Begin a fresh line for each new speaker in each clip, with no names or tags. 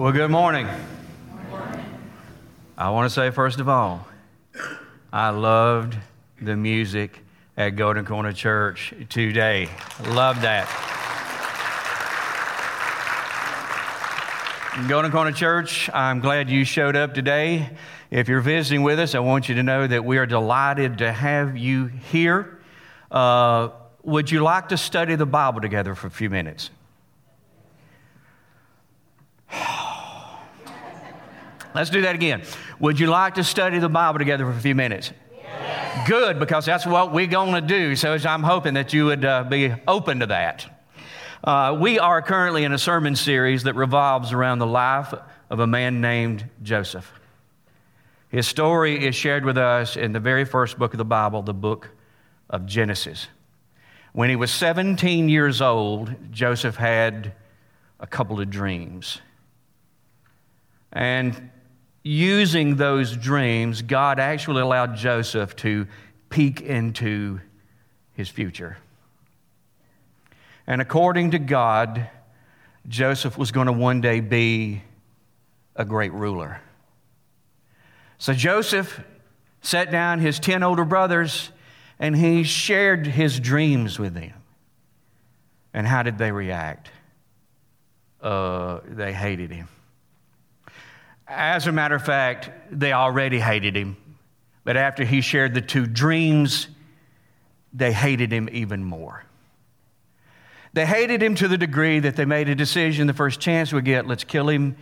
Well, good morning. I want to say, first of all, I loved the music at Golden Corner Church today. Love that. Golden Corner Church, I'm glad you showed up today. If you're visiting with us, I want you to know that we are delighted to have you here. Uh, would you like to study the Bible together for a few minutes? Let's do that again. Would you like to study the Bible together for a few minutes? Yes. Good, because that's what we're going to do. So I'm hoping that you would uh, be open to that. Uh, we are currently in a sermon series that revolves around the life of a man named Joseph. His story is shared with us in the very first book of the Bible, the book of Genesis. When he was 17 years old, Joseph had a couple of dreams. And using those dreams, God actually allowed Joseph to peek into his future. And according to God, Joseph was going to one day be a great ruler. So Joseph sat down his 10 older brothers and he shared his dreams with them. And how did they react? Uh, they hated him. As a matter of fact, they already hated him. But after he shared the two dreams, they hated him even more. They hated him to the degree that they made a decision the first chance we get, let's kill him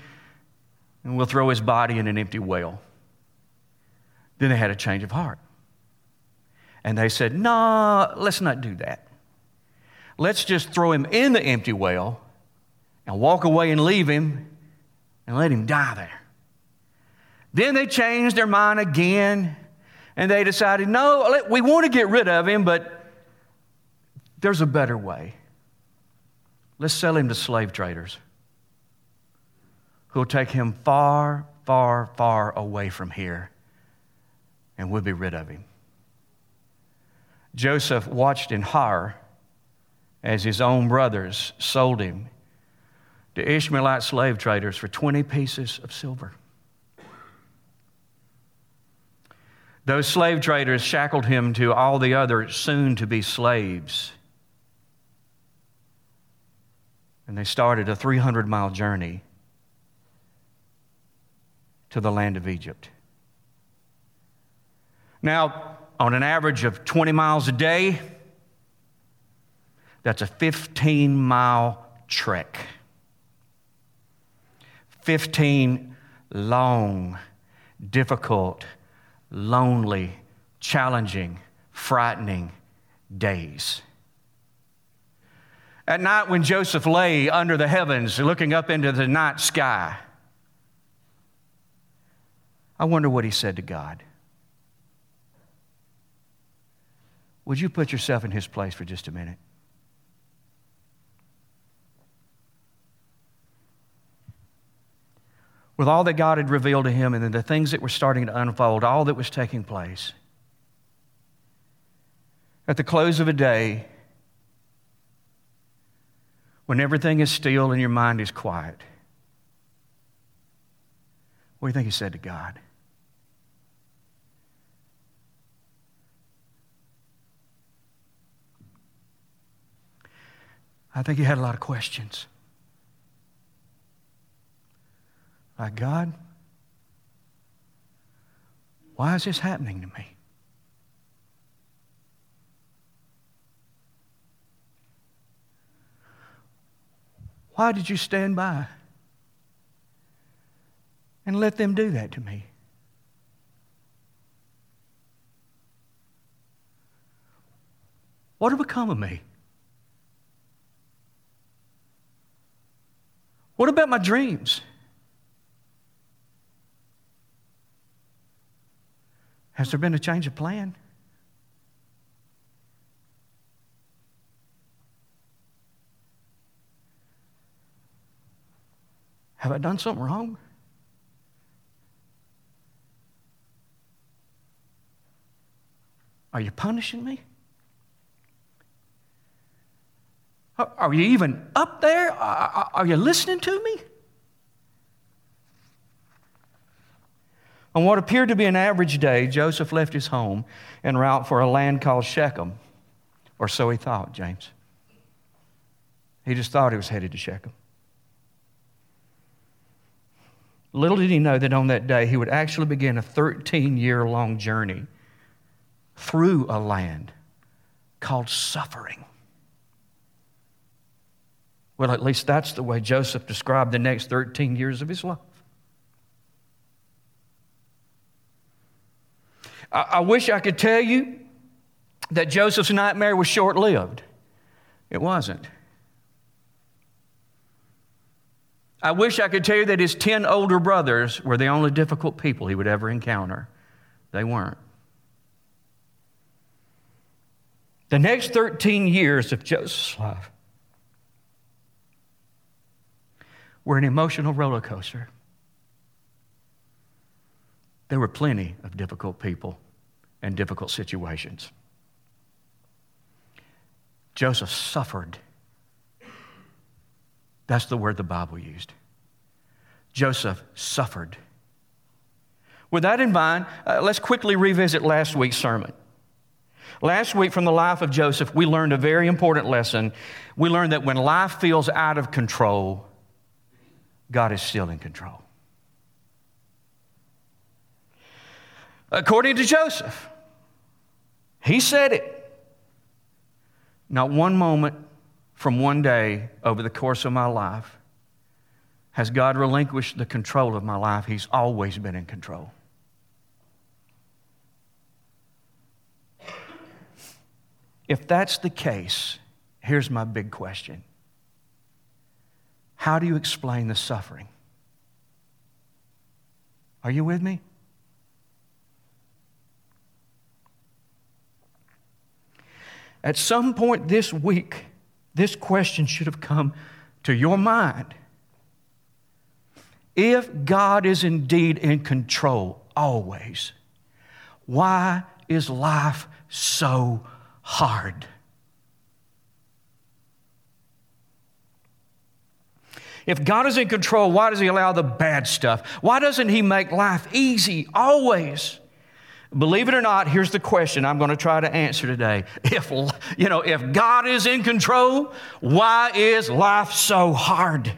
and we'll throw his body in an empty well. Then they had a change of heart. And they said, No, let's not do that. Let's just throw him in the empty well and walk away and leave him and let him die there. Then they changed their mind again and they decided, no, we want to get rid of him, but there's a better way. Let's sell him to slave traders who'll take him far, far, far away from here and we'll be rid of him. Joseph watched in horror as his own brothers sold him to Ishmaelite slave traders for 20 pieces of silver. Those slave traders shackled him to all the other soon to be slaves. And they started a 300 mile journey to the land of Egypt. Now, on an average of 20 miles a day, that's a 15 mile trek. 15 long, difficult, lonely, challenging, frightening days. At night, when Joseph lay under the heavens looking up into the night sky, I wonder what he said to God. Would you put yourself in his place for just a minute? With all that God had revealed to him and then the things that were starting to unfold, all that was taking place. At the close of a day, when everything is still and your mind is quiet, what do you think he said to God? I think he had a lot of questions. Like, God, why is this happening to me? Why did you stand by and let them do that to me? What had become of me? What about my dreams? Has there been a change of plan? Have I done something wrong? Are you punishing me? Are you even up there? Are you listening to me? On what appeared to be an average day, Joseph left his home en route for a land called Shechem, or so he thought, James. He just thought he was headed to Shechem. Little did he know that on that day he would actually begin a 13 year long journey through a land called suffering. Well, at least that's the way Joseph described the next 13 years of his life. I, I wish I could tell you that Joseph's nightmare was short lived. It wasn't. I wish I could tell you that his 10 older brothers were the only difficult people he would ever encounter. They weren't. The next 13 years of Joseph's life were an emotional roller coaster. There were plenty of difficult people and difficult situations. Joseph suffered. That's the word the Bible used. Joseph suffered. With that in mind, uh, let's quickly revisit last week's sermon. Last week, from the life of Joseph, we learned a very important lesson. We learned that when life feels out of control, God is still in control. According to Joseph, he said it. Not one moment from one day over the course of my life has God relinquished the control of my life. He's always been in control. If that's the case, here's my big question How do you explain the suffering? Are you with me? At some point this week, this question should have come to your mind. If God is indeed in control always, why is life so hard? If God is in control, why does He allow the bad stuff? Why doesn't He make life easy always? Believe it or not, here's the question I'm going to try to answer today. If, you know, if God is in control, why is life so hard?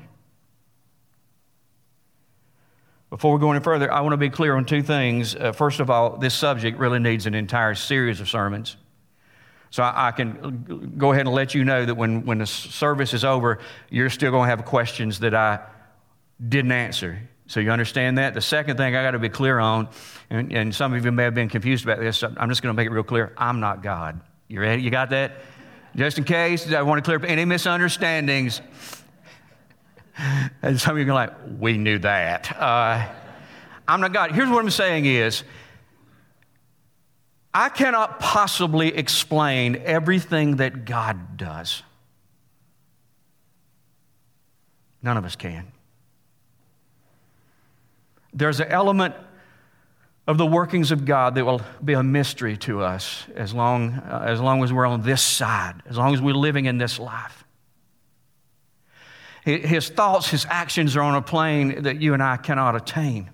Before we go any further, I want to be clear on two things. Uh, first of all, this subject really needs an entire series of sermons. So I, I, can go ahead and let you know that when, when the service is over, you're still going to have questions that I didn't answer. So you understand that? The second thing I got to be clear on, and, and some of you may have been confused about this, I'm just going to make it real clear. I'm not God. You ready? You got that? Just in case, I want to clear up any misunderstandings. And some of you are like, we knew that. Uh, I'm not God. Here's what I'm saying is, I cannot possibly explain everything that God does. None of us can. There's an element of the workings of God that will be a mystery to us as long, uh, as long as we're on this side, as long as we're living in this life. His thoughts, his actions are on a plane that you and I cannot attain.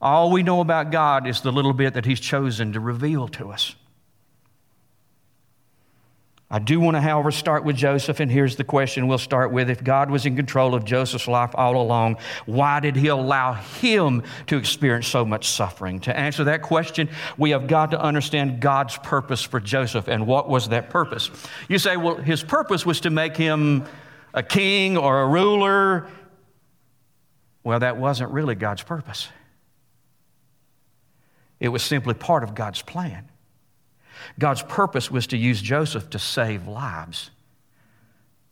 All we know about God is the little bit that he's chosen to reveal to us. I do want to, however, start with Joseph, and here's the question we'll start with. If God was in control of Joseph's life all along, why did he allow him to experience so much suffering? To answer that question, we have got to understand God's purpose for Joseph. And what was that purpose? You say, well, his purpose was to make him a king or a ruler. Well, that wasn't really God's purpose, it was simply part of God's plan. God's purpose was to use Joseph to save lives.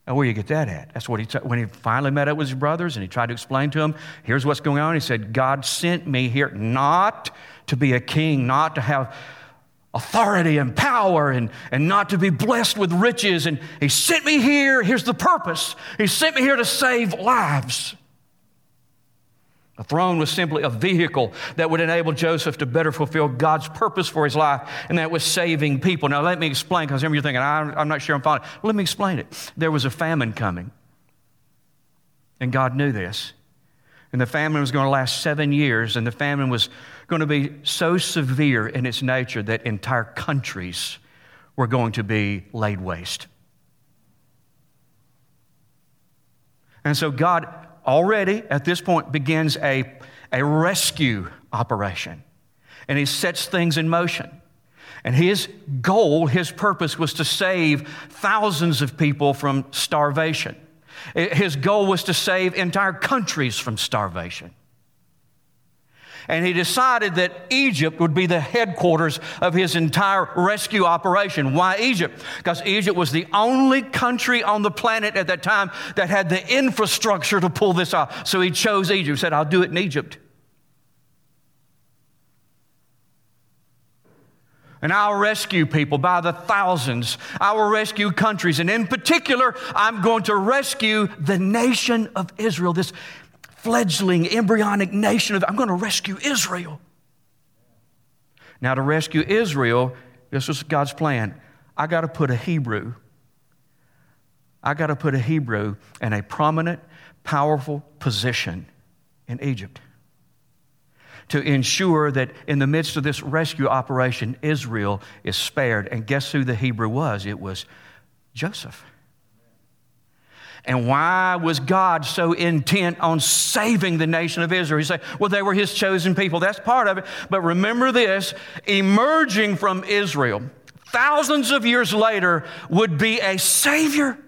Now, where you get that at? That's what he, t- when he finally met up with his brothers and he tried to explain to them, here's what's going on. He said, God sent me here not to be a king, not to have authority and power and, and not to be blessed with riches. And he sent me here. Here's the purpose. He sent me here to save lives. A throne was simply a vehicle that would enable Joseph to better fulfill God's purpose for his life, and that was saving people. Now, let me explain, because some of you are thinking, I'm, not sure I'm following. Let me explain it. There was a famine coming, and God knew this. And the famine was going to last seven years, and the famine was going to be so severe in its nature that entire countries were going to be laid waste. And so God already at this point begins a, a rescue operation, and He sets things in motion. And his goal, his purpose was to save thousands of people from starvation. His goal was to save entire countries from starvation. And he decided that Egypt would be the headquarters of his entire rescue operation. Why Egypt? Because Egypt was the only country on the planet at that time that had the infrastructure to pull this off. So he chose Egypt. He said, I'll do it in Egypt. And I'll rescue people by the thousands. I will rescue countries. And in particular, I'm going to rescue the nation of Israel, this fledgling, embryonic nation of, I'm going to rescue Israel. Now, to rescue Israel, this was God's plan. I got to put a Hebrew, I got to put a Hebrew in a prominent, powerful position in Egypt to ensure that in the midst of this rescue operation, Israel is spared. And guess who the Hebrew was? It was Joseph. And why was God so intent on saving the nation of Israel? You say, well, they were his chosen people. That's part of it. But remember this emerging from Israel, thousands of years later, would be a Savior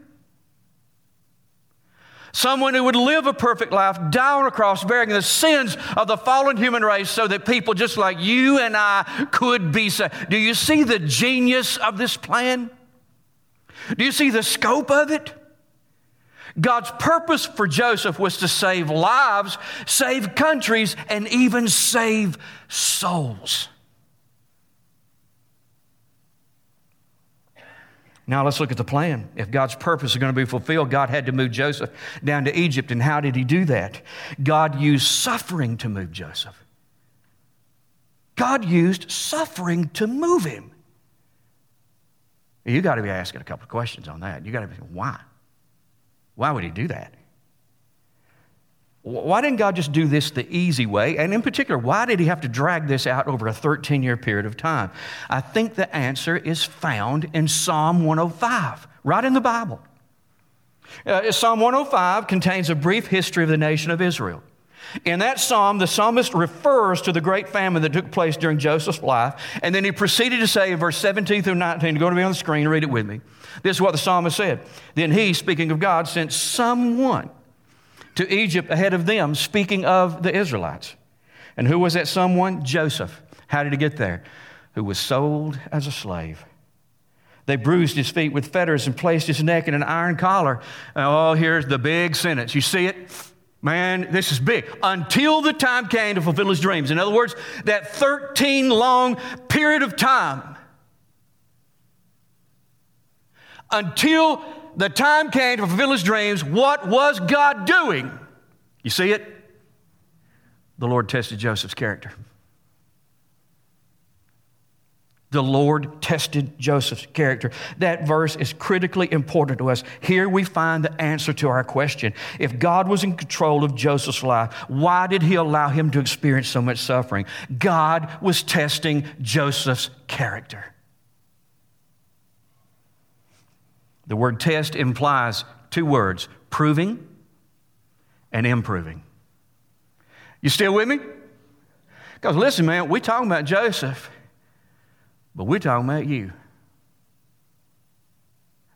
Someone who would live a perfect life, die on a cross, bearing the sins of the fallen human race so that people just like you and I could be saved. Do you see the genius of this plan? Do you see the scope of it? God's purpose for Joseph was to save lives, save countries, and even save souls. Now let's look at the plan. If God's purpose is going to be fulfilled, God had to move Joseph down to Egypt. And how did he do that? God used suffering to move Joseph. God used suffering to move him. You got to be asking a couple of questions on that. You got to be why? Why would he do that? Why didn't God just do this the easy way? And in particular, why did he have to drag this out over a 13 year period of time? I think the answer is found in Psalm 105, right in the Bible. Uh, psalm 105 contains a brief history of the nation of Israel. In that psalm, the psalmist refers to the great famine that took place during Joseph's life, and then he proceeded to say in verse 17 through 19, going to be on the screen, read it with me. This is what the psalmist said. Then he, speaking of God, sent someone to Egypt ahead of them, speaking of the Israelites. And who was that someone? Joseph. How did he get there? Who was sold as a slave. They bruised his feet with fetters and placed his neck in an iron collar. Oh, here's the big sentence. You see it? Man, this is big. Until the time came to fulfill his dreams. In other words, that 13 long period of time. Until the time came to fulfill his dreams, what was God doing? You see it? The Lord tested Joseph's character. The Lord tested Joseph's character. That verse is critically important to us. Here we find the answer to our question. If God was in control of Joseph's life, why did he allow him to experience so much suffering? God was testing Joseph's character. The word test implies two words proving and improving. You still with me? Because listen, man, we're talking about Joseph, but we're talking about you.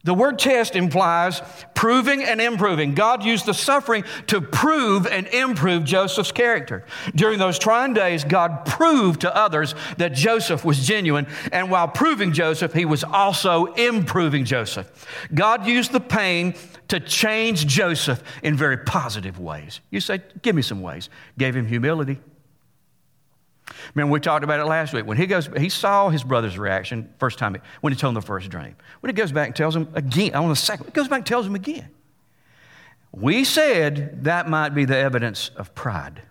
The word test implies proving and improving. God used the suffering to prove and improve Joseph's character. During those trying days, God proved to others that Joseph was genuine, and while proving Joseph, he was also improving Joseph. God used the pain to change Joseph in very positive ways. You say, Give me some ways. Gave him humility, Remember, we talked about it last week. When he goes, he saw his brother's reaction first time when he told him the first dream. When he goes back and tells him again, on the second, he goes back and tells him again. We said that might be the evidence of pride.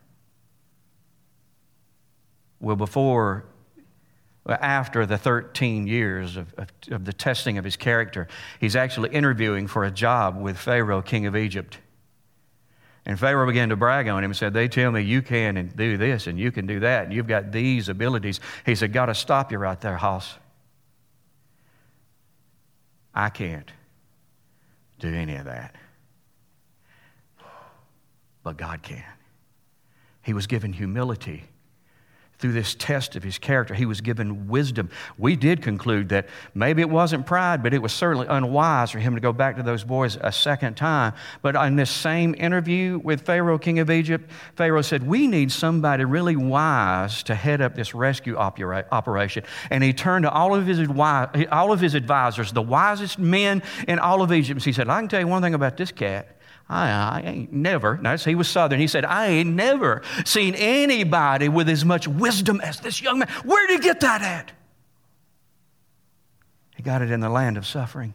Well, before, after the 13 years of, of, of the testing of his character, he's actually interviewing for a job with Pharaoh, king of Egypt. And Pharaoh began to brag on him and said, They tell me you can and do this and you can do that and you've got these abilities. He said, Got to stop you right there, Hoss. I can't do any of that. But God can. He was given humility through this test of his character. He was given wisdom. We did conclude that maybe it wasn't pride, but it was certainly unwise for him to go back to those boys a second time. But in this same interview with Pharaoh, king of Egypt, Pharaoh said, We need somebody really wise to head up this rescue operation. And he turned to all of his, all of his advisors, the wisest men in all of Egypt. And He said, I can tell you one thing about this cat. I, I ain't never, notice he was Southern, he said, I ain't never seen anybody with as much wisdom as this young man. Where did he get that at? He got it in the land of suffering.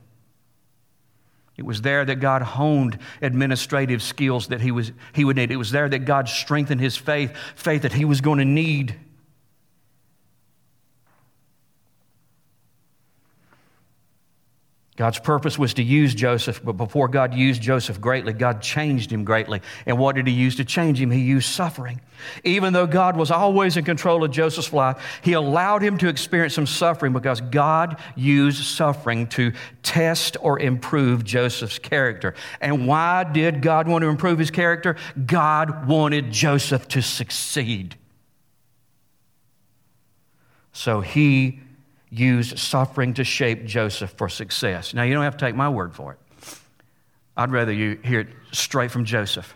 It was there that God honed administrative skills that he, was, he would need. It was there that God strengthened his faith, faith that he was going to need. God's purpose was to use Joseph, but before God used Joseph greatly, God changed him greatly. And what did he use to change him? He used suffering. Even though God was always in control of Joseph's life, he allowed him to experience some suffering because God used suffering to test or improve Joseph's character. And why did God want to improve his character? God wanted Joseph to succeed. So he used suffering to shape Joseph for success. Now, you don't have to take my word for it. I'd rather you hear it straight from Joseph.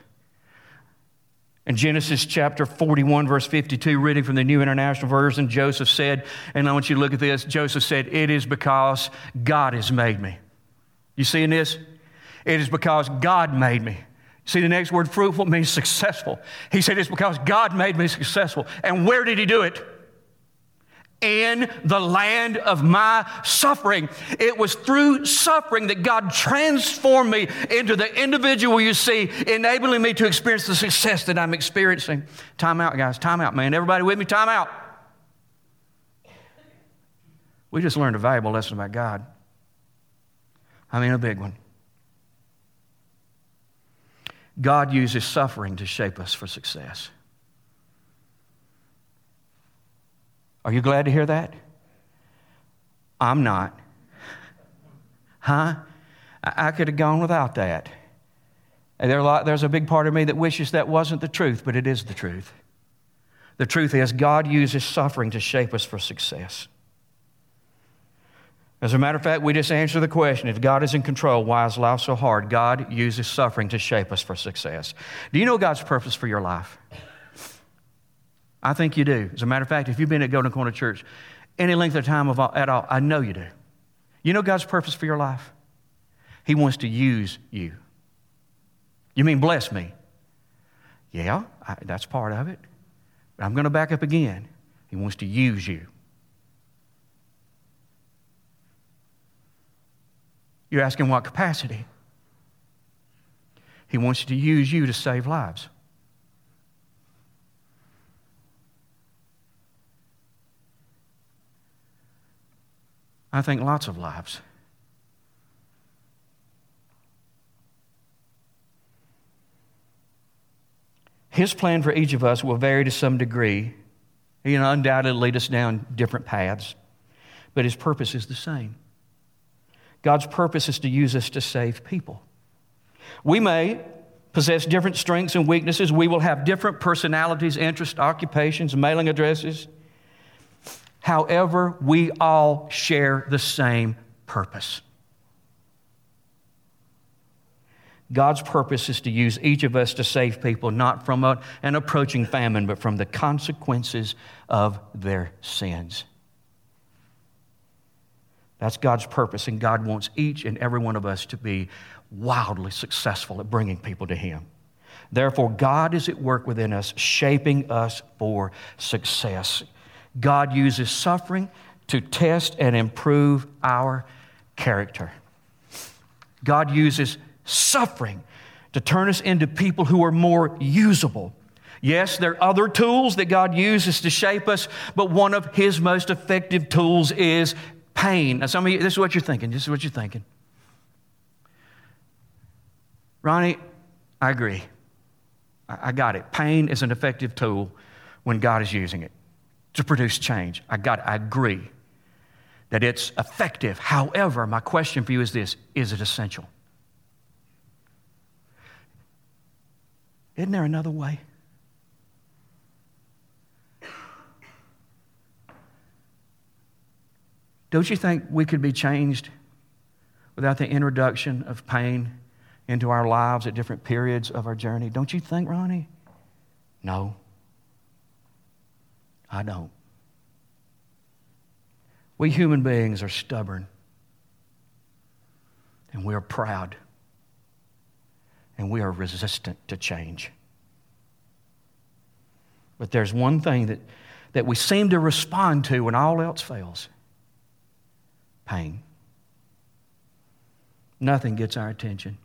In Genesis chapter 41, verse 52, reading from the New International Version, Joseph said, and I want you to look at this Joseph said, It is because God has made me. You seeing this? It is because God made me. See, the next word, fruitful, means successful. He said, It's because God made me successful. And where did He do it? In the land of my suffering. It was through suffering that God transformed me into the individual you see, enabling me to experience the success that I'm experiencing. Time out, guys. Time out, man. Everybody with me? Time out. We just learned a valuable lesson about God. I mean, a big one. God uses suffering to shape us for success. Are you glad to hear that? I'm not. Huh? I, could have gone without that. There lot, there's a big part of me that wishes that wasn't the truth, but it is the truth. The truth is, God uses suffering to shape us for success. As a matter of fact, we just answer the question if God is in control, why is life so hard? God uses suffering to shape us for success. Do you know God's purpose for your life? I think you do. As a matter of fact, if you've been at Golden Corner Church any length of time all, at all, I know you do. You know God's purpose for your life? He wants to use you. You mean bless me? Yeah, I, that's part of it. But I'm going to back up again. He wants to use you. You're asking what capacity? He wants to use you to save lives. I think lots of lives. His plan for each of us will vary to some degree. He undoubtedly lead us down different paths, but his purpose is the same. God's purpose is to use us to save people. We may possess different strengths and weaknesses. We will have different personalities, interests, occupations, mailing addresses. However, we all share the same purpose. God's purpose is to use each of us to save people, not from a, an approaching famine, but from the consequences of their sins. That's God's purpose, and God wants each and every one of us to be wildly successful at bringing people to Him. Therefore, God is at work within us, shaping us for success. God uses suffering to test and improve our character. God uses suffering to turn us into people who are more usable. Yes, there are other tools that God uses to shape us, but one of His most effective tools is pain. Now, some of you, this is what you're thinking. This is what you're thinking. Ronnie, I agree. I got it. Pain is an effective tool when God is using it to produce change. I got. I agree that it's effective. However, my question for you is this is it essential? Isn't there another way? Don't you think we could be changed without the introduction of pain into our lives at different periods of our journey? Don't you think, Ronnie? No. I don't. We human beings are stubborn and we are proud and we are resistant to change. But there's one thing that, that we seem to respond to when all else fails pain. Nothing gets our attention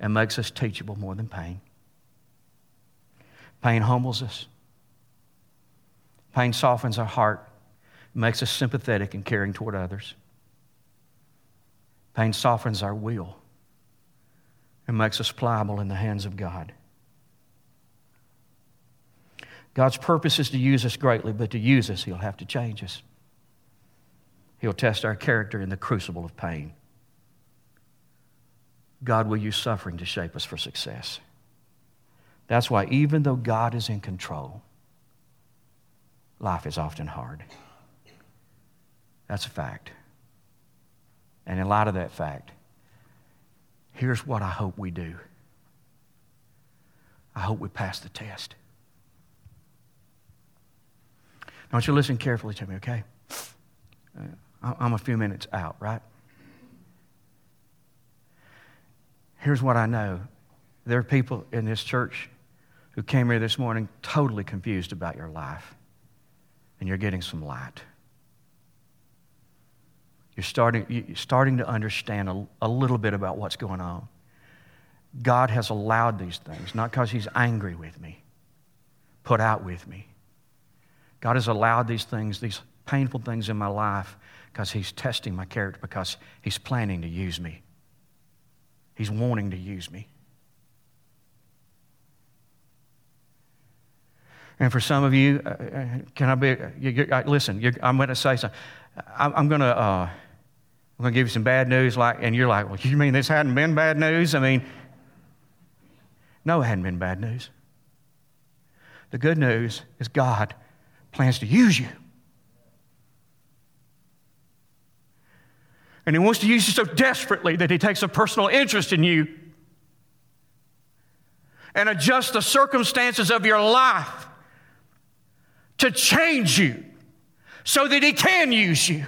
and makes us teachable more than pain. Pain humbles us. Pain softens our heart, makes us sympathetic and caring toward others. Pain softens our will and makes us pliable in the hands of God. God's purpose is to use us greatly, but to use us, He'll have to change us. He'll test our character in the crucible of pain. God will use suffering to shape us for success. That's why, even though God is in control, life is often hard. That's a fact. And in light of that fact, here's what I hope we do I hope we pass the test. I want you to listen carefully to me, okay? Uh, I'm a few minutes out, right? Here's what I know there are people in this church who came here this morning totally confused about your life, and you're getting some light. You're starting, you're starting to understand a, a little bit about what's going on. God has allowed these things, not because He's angry with me, put out with me. God has allowed these things, these painful things in my life, because He's testing my character, because He's planning to use me. He's wanting to use me. And for some of you, uh, uh can I be? You, uh, listen, I'm going to say something. I'm, I'm going to. Uh, I'm going to give you some bad news, like, and you're like, well, you mean this hadn't been bad news? I mean, no, it hadn't been bad news. The good news is God plans to use you. And He wants to use you so desperately that He takes a personal interest in you and adjusts the circumstances of your life to change you so that He can use you.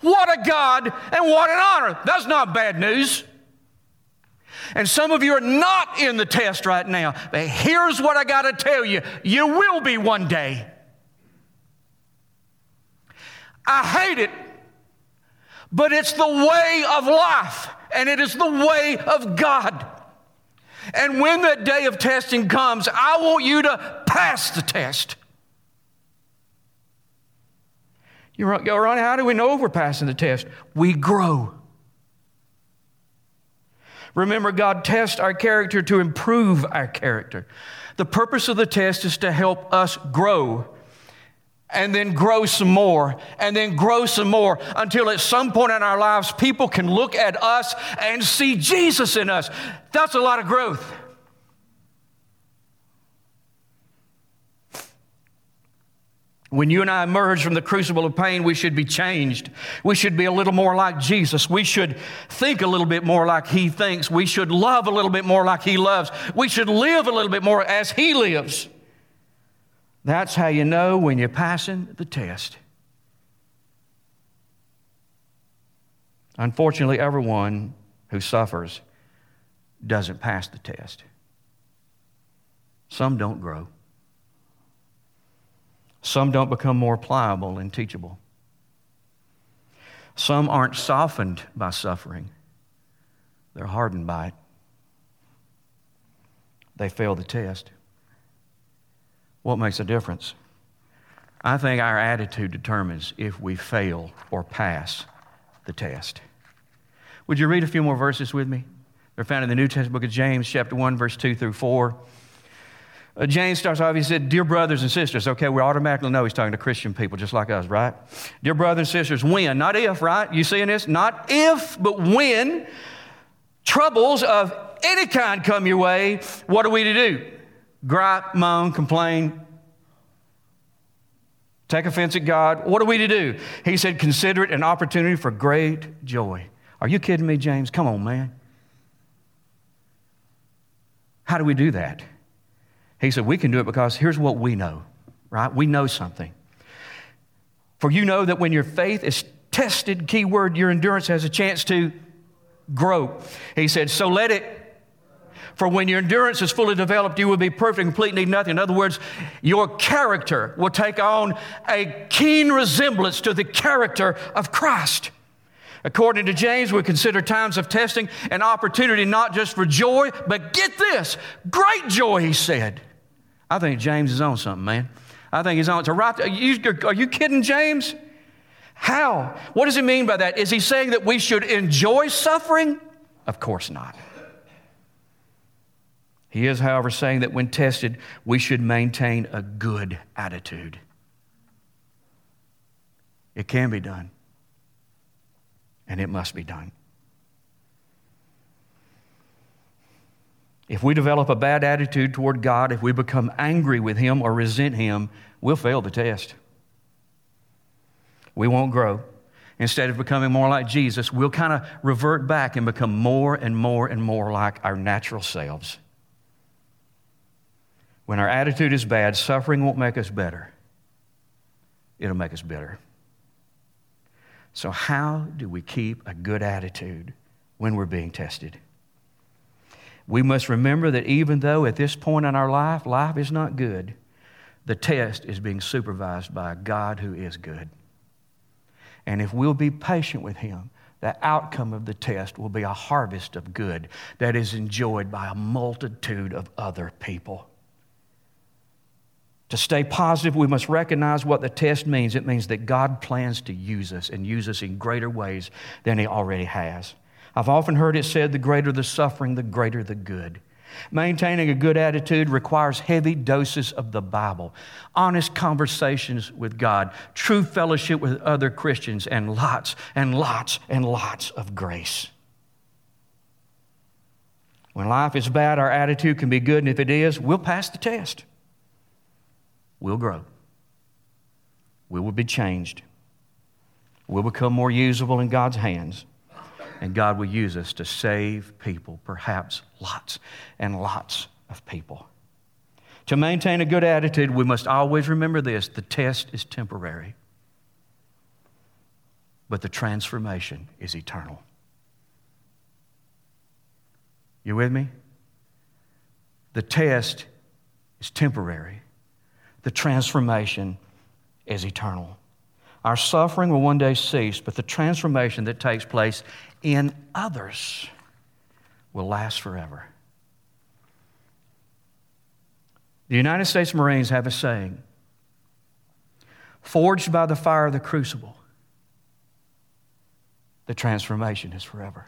What a God and what an honor. That's not bad news. And some of you are not in the test right now, but here's what I got to tell you you will be one day. I hate it but it's the way of life, and it is the way of God. And when that day of testing comes, I want you to pass the test. You go, Ronnie, how do we know we're passing the test? We grow. Remember, God tests our character to improve our character. The purpose of the test is to help us grow and then grow some more, and then grow some more until at some point in our lives, people can look at us and see Jesus in us. That's a lot of growth. When you and I emerge from the crucible of pain, we should be changed. We should be a little more like Jesus. We should think a little bit more like He thinks. We should love a little bit more like He loves. We should live a little bit more as He lives. That's how you know when you're passing the test. Unfortunately, everyone who suffers doesn't pass the test. Some don't grow. Some don't become more pliable and teachable. Some aren't softened by suffering, they're hardened by it. They fail the test. What makes a difference? I think our attitude determines if we fail or pass the test. Would you read a few more verses with me? They're found in the New Testament book of James, chapter 1, verse 2 through 4. Uh, James starts off, he said, Dear brothers and sisters. Okay, we automatically know he's talking to Christian people just like us, right? Dear brothers and sisters, when, not if, right? You seeing this? Not if, but when troubles of any kind come your way, what are we to do? Gripe, moan, complain, take offense at God. What are we to do? He said, Consider it an opportunity for great joy. Are you kidding me, James? Come on, man. How do we do that? He said, We can do it because here's what we know, right? We know something. For you know that when your faith is tested, keyword, your endurance has a chance to grow. He said, So let it. For when your endurance is fully developed, you will be perfect complete, need nothing. In other words, your character will take on a keen resemblance to the character of Christ. According to James, we consider times of testing an opportunity not just for joy, but get this great joy, he said. I think James is on something, man. I think he's on to right. Are you, are you kidding, James? How? What does he mean by that? Is he saying that we should enjoy suffering? Of course not. He is, however, saying that when tested, we should maintain a good attitude. It can be done and it must be done. If we develop a bad attitude toward God, if we become angry with Him or resent Him, we'll fail the test. We won't grow. Instead of becoming more like Jesus, we'll kind of revert back and become more and more and more like our natural selves. When our attitude is bad, suffering won't make us better, it'll make us bitter. So, how do we keep a good attitude when we're being tested? We must remember that even though at this point in our life, life is not good, the test is being supervised by a God who is good. And if we'll be patient with Him, the outcome of the test will be a harvest of good that is enjoyed by a multitude of other people. To stay positive, we must recognize what the test means. It means that God plans to use us and use us in greater ways than He already has. I've often heard it said the greater the suffering, the greater the good. Maintaining a good attitude requires heavy doses of the Bible, honest conversations with God, true fellowship with other Christians, and lots and lots and lots of grace. When life is bad, our attitude can be good, and if it is, we'll pass the test We'll grow. We will be changed. We'll become more usable in God's hands. And God will use us to save people, perhaps lots and lots of people. To maintain a good attitude, we must always remember this the test is temporary, but the transformation is eternal. You with me? The test is temporary, the transformation is eternal. Our suffering will one day cease, but the transformation that takes place in others will last forever. The United States Marines have a saying forged by the fire of the crucible, the transformation is forever.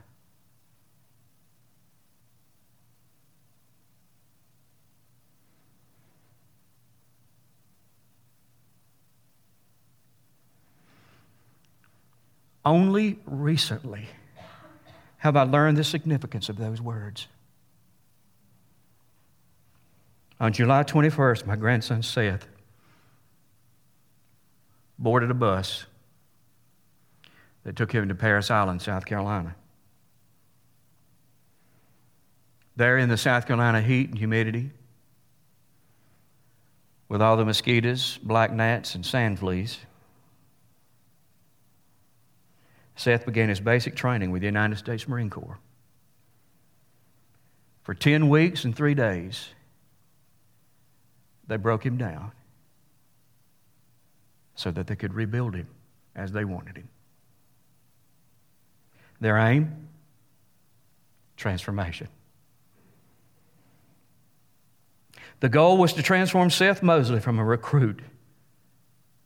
Only recently have I learned the significance of those words. On July 21st, my grandson Seth boarded a bus that took him to Parris Island, South Carolina. There in the South Carolina heat and humidity, with all the mosquitoes, black gnats, and sand fleas, Seth began his basic training with the United States Marine Corps. For 10 weeks and three days, they broke him down so that they could rebuild him as they wanted him. Their aim? Transformation. The goal was to transform Seth Mosley from a recruit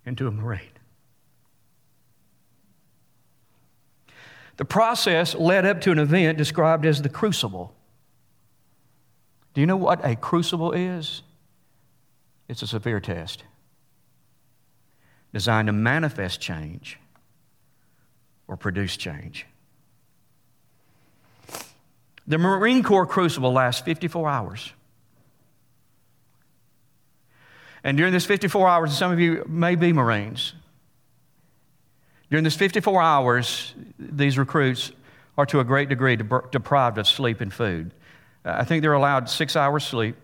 into a Marine. The process led up to an event described as the crucible. Do you know what a crucible is? It's a severe test designed to manifest change or produce change. The Marine Corps crucible lasts 54 hours. And during this 54 hours, some of you may be Marines. During this 54 hours, these recruits are to a great degree deprived of sleep and food. Uh, I think they're allowed six hours sleep,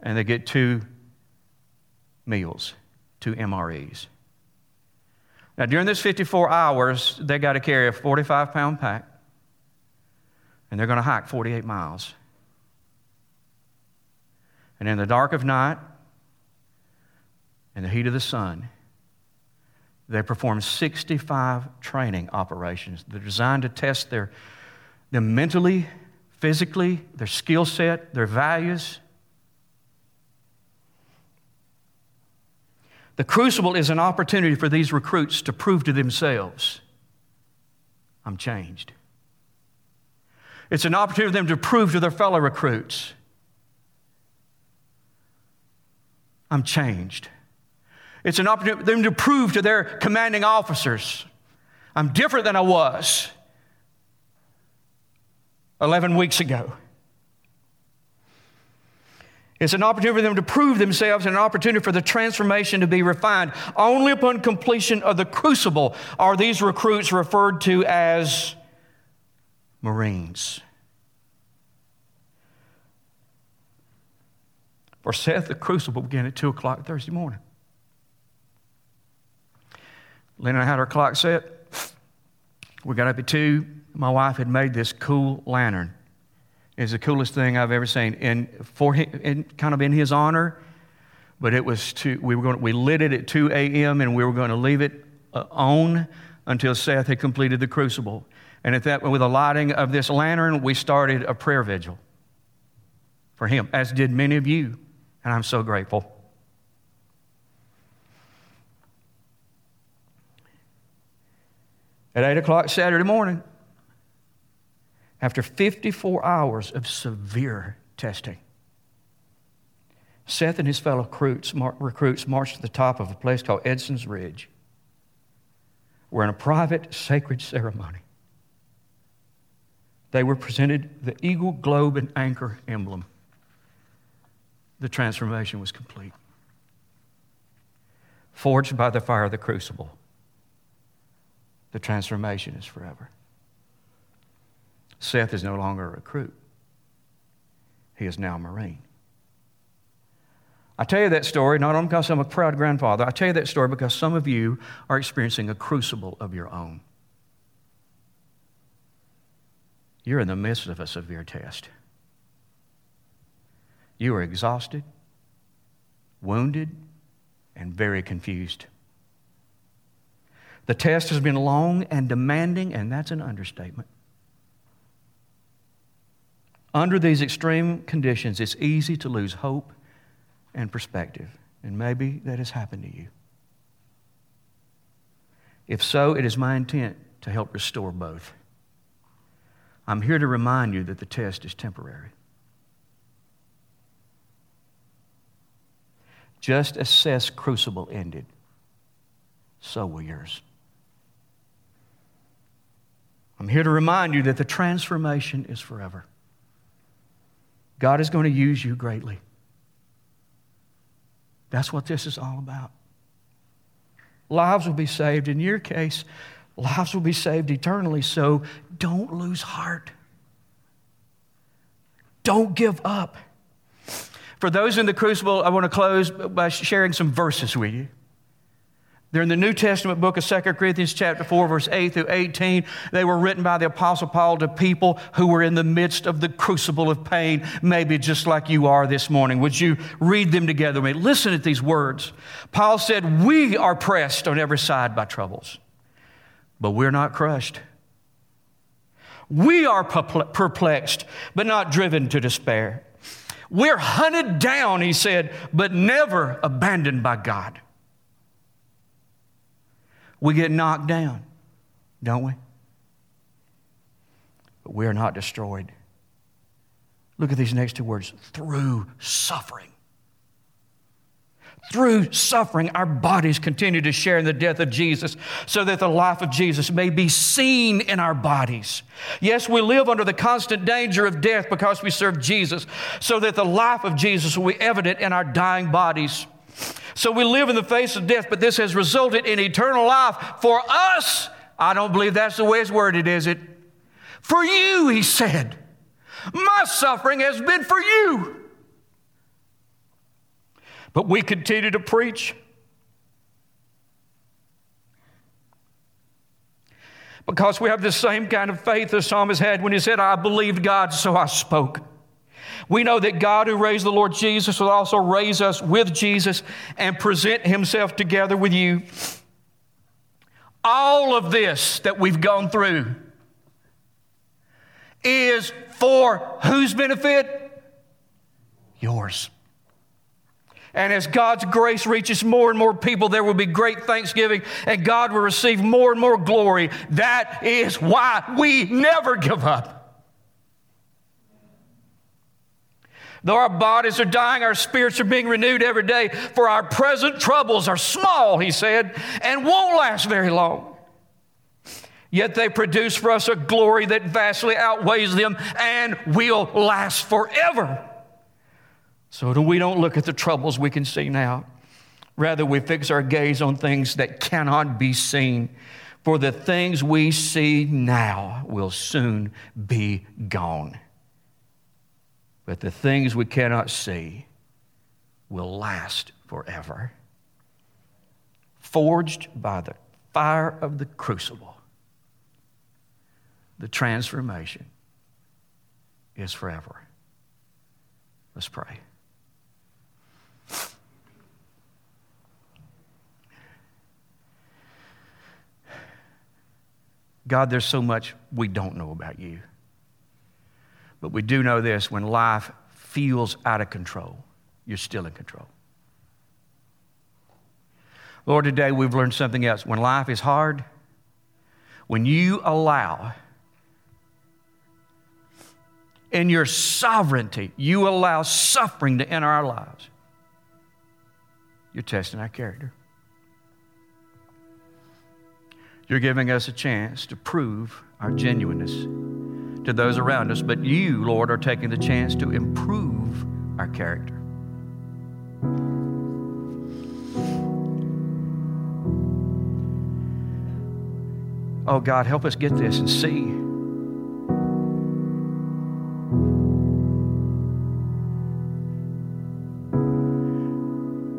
and they get two meals, two MREs. Now, during this 54 hours, they got to carry a 45 pound pack, and they're going to hike 48 miles. And in the dark of night, in the heat of the sun, they perform 65 training operations. They're designed to test their, them mentally, physically, their skill set, their values. The crucible is an opportunity for these recruits to prove to themselves I'm changed. It's an opportunity for them to prove to their fellow recruits I'm changed. It's an opportunity for them to prove to their commanding officers I'm different than I was 11 weeks ago. It's an opportunity for them to prove themselves and an opportunity for the transformation to be refined. Only upon completion of the crucible are these recruits referred to as Marines. For Seth, the crucible began at 2 o'clock Thursday morning. And I had our clock set. We got up at 2. My wife had made this cool lantern. It's the coolest thing I've ever seen. And for him, in, kind of in his honor, but it was two, we were going we lit it at 2 a.m. and we were going to leave it uh, on until Seth had completed the crucible. And at that, with the lighting of this lantern, we started a prayer vigil for him, as did many of you. And I'm so grateful. At 8 o'clock Saturday morning, after 54 hours of severe testing, Seth and his fellow recruits, recruits marched to the top of a place called Edson's Ridge, where in a private sacred ceremony, they were presented the eagle, globe, and anchor emblem. The transformation was complete. Forged by the fire of the crucible the transformation is forever. Seth is no longer a recruit, he is now a Marine. I tell you that story not only because I'm a proud grandfather, I tell you that story because some of you are experiencing a crucible of your own. You're in the midst of a severe test. You are exhausted, wounded, and very confused. The test has been long and demanding, and that's an understatement. Under these extreme conditions, it's easy to lose hope and perspective, and maybe that has happened to you. If so, it is my intent to help restore both. I'm here to remind you that the test is temporary. Just as Seth's crucible ended, so will yours. I'm here to remind you that the transformation is forever. God is going to use you greatly. That's what this is all about. Lives will be saved. In your case, lives will be saved eternally. So don't lose heart. Don't give up. For those in the crucible, I want to close by sharing some verses with you. They're in the New Testament book of 2 Corinthians chapter 4, verse 8 through 18. They were written by the Apostle Paul to people who were in the midst of the crucible of pain, maybe just like you are this morning. Would you read them together with me? Listen to these words. Paul said, We are pressed on every side by troubles, but we're not crushed. We are perplexed, but not driven to despair. We're hunted down, he said, but never abandoned by God we get knocked down, don't we? but we are not destroyed. Look at these next two words through suffering. Through suffering, our bodies continue to share in the death of Jesus so that the life of Jesus may be seen in our bodies. Yes, we live under the constant danger of death because we serve Jesus, so that the life of Jesus will be evident in our dying bodies. So we live in the face of death, but this has resulted in eternal life for us. I don't believe that's the way it's worded, is it? For you, he said. My suffering has been for you. But we continue to preach. Because we have the same kind of faith the psalmist had when he said, I believed God, so I spoke. We know that God who raised the Lord Jesus will also raise us with Jesus and present himself together with you. All of this that we've gone through is for whose benefit? Yours. And as God's grace reaches more and more people, there will be great thanksgiving and God will receive more and more glory. That is why we never give up. Though our bodies are dying, our spirits are being renewed every day, for our present troubles are small, he said, and won't last very long. Yet they produce for us a glory that vastly outweighs them and will last forever. So that we don't look at the troubles we can see now. Rather, we fix our gaze on things that cannot be seen. For the things we see now will soon be gone. But the things we cannot see will last forever. Forged by the fire of the crucible, the transformation is forever. Let's pray. God, there's so much we don't know about you. But we do know this when life feels out of control, you're still in control. Lord, today we've learned something else. When life is hard, when you allow, in your sovereignty, you allow suffering to enter our lives, you're testing our character. You're giving us a chance to prove our genuineness to those around us, but you, Lord, are taking the chance to improve our character. Oh, God, help us get this and see.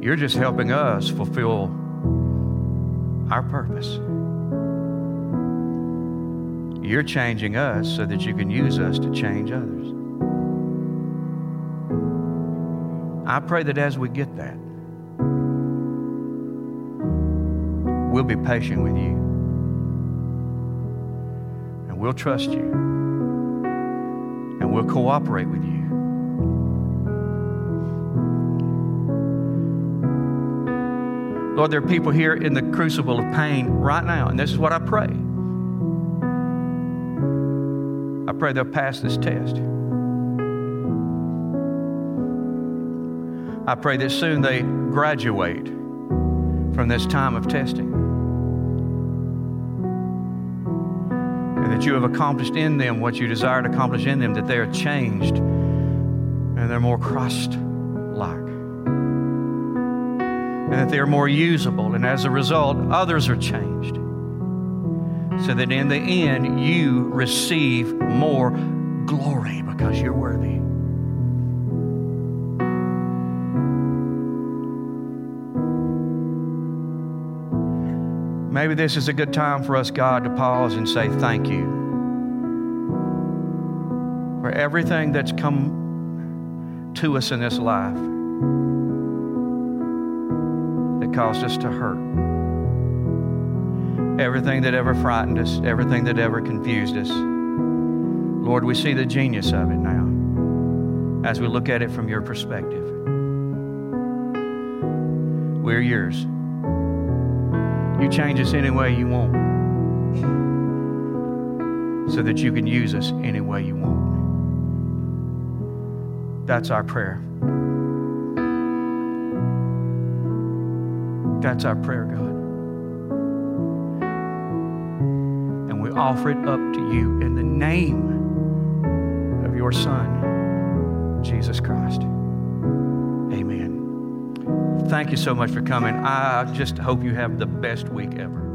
You're just helping us fulfill our purpose. You're changing us so that you can use us to change others. I pray that as we get that, we'll be patient with you. And we'll trust you. And we'll cooperate with you. Lord, there are people here in the crucible of pain right now, and this is what I pray. Pray they'll pass this test. I pray that soon they graduate from this time of testing. And that you have accomplished in them what you desire to accomplish in them, that they are changed and they're more Christ like. And that they are more usable. And as a result, others are changed so that in the end you receive more glory because you're worthy. Maybe this is a good time for us, God, to pause and say thank you for everything that's come to us in this life that caused us to hurt everything that ever frightened us, everything that ever confused us. Lord, we see the genius of it now as we look at it from your perspective. We're yours. You change us any way you want. so that you can use us any way you want. That's our prayer. That's our prayer, God. Offer it up to you in the name of your Son, Jesus Christ. Amen. Thank you so much for coming. I just hope you have the best week ever.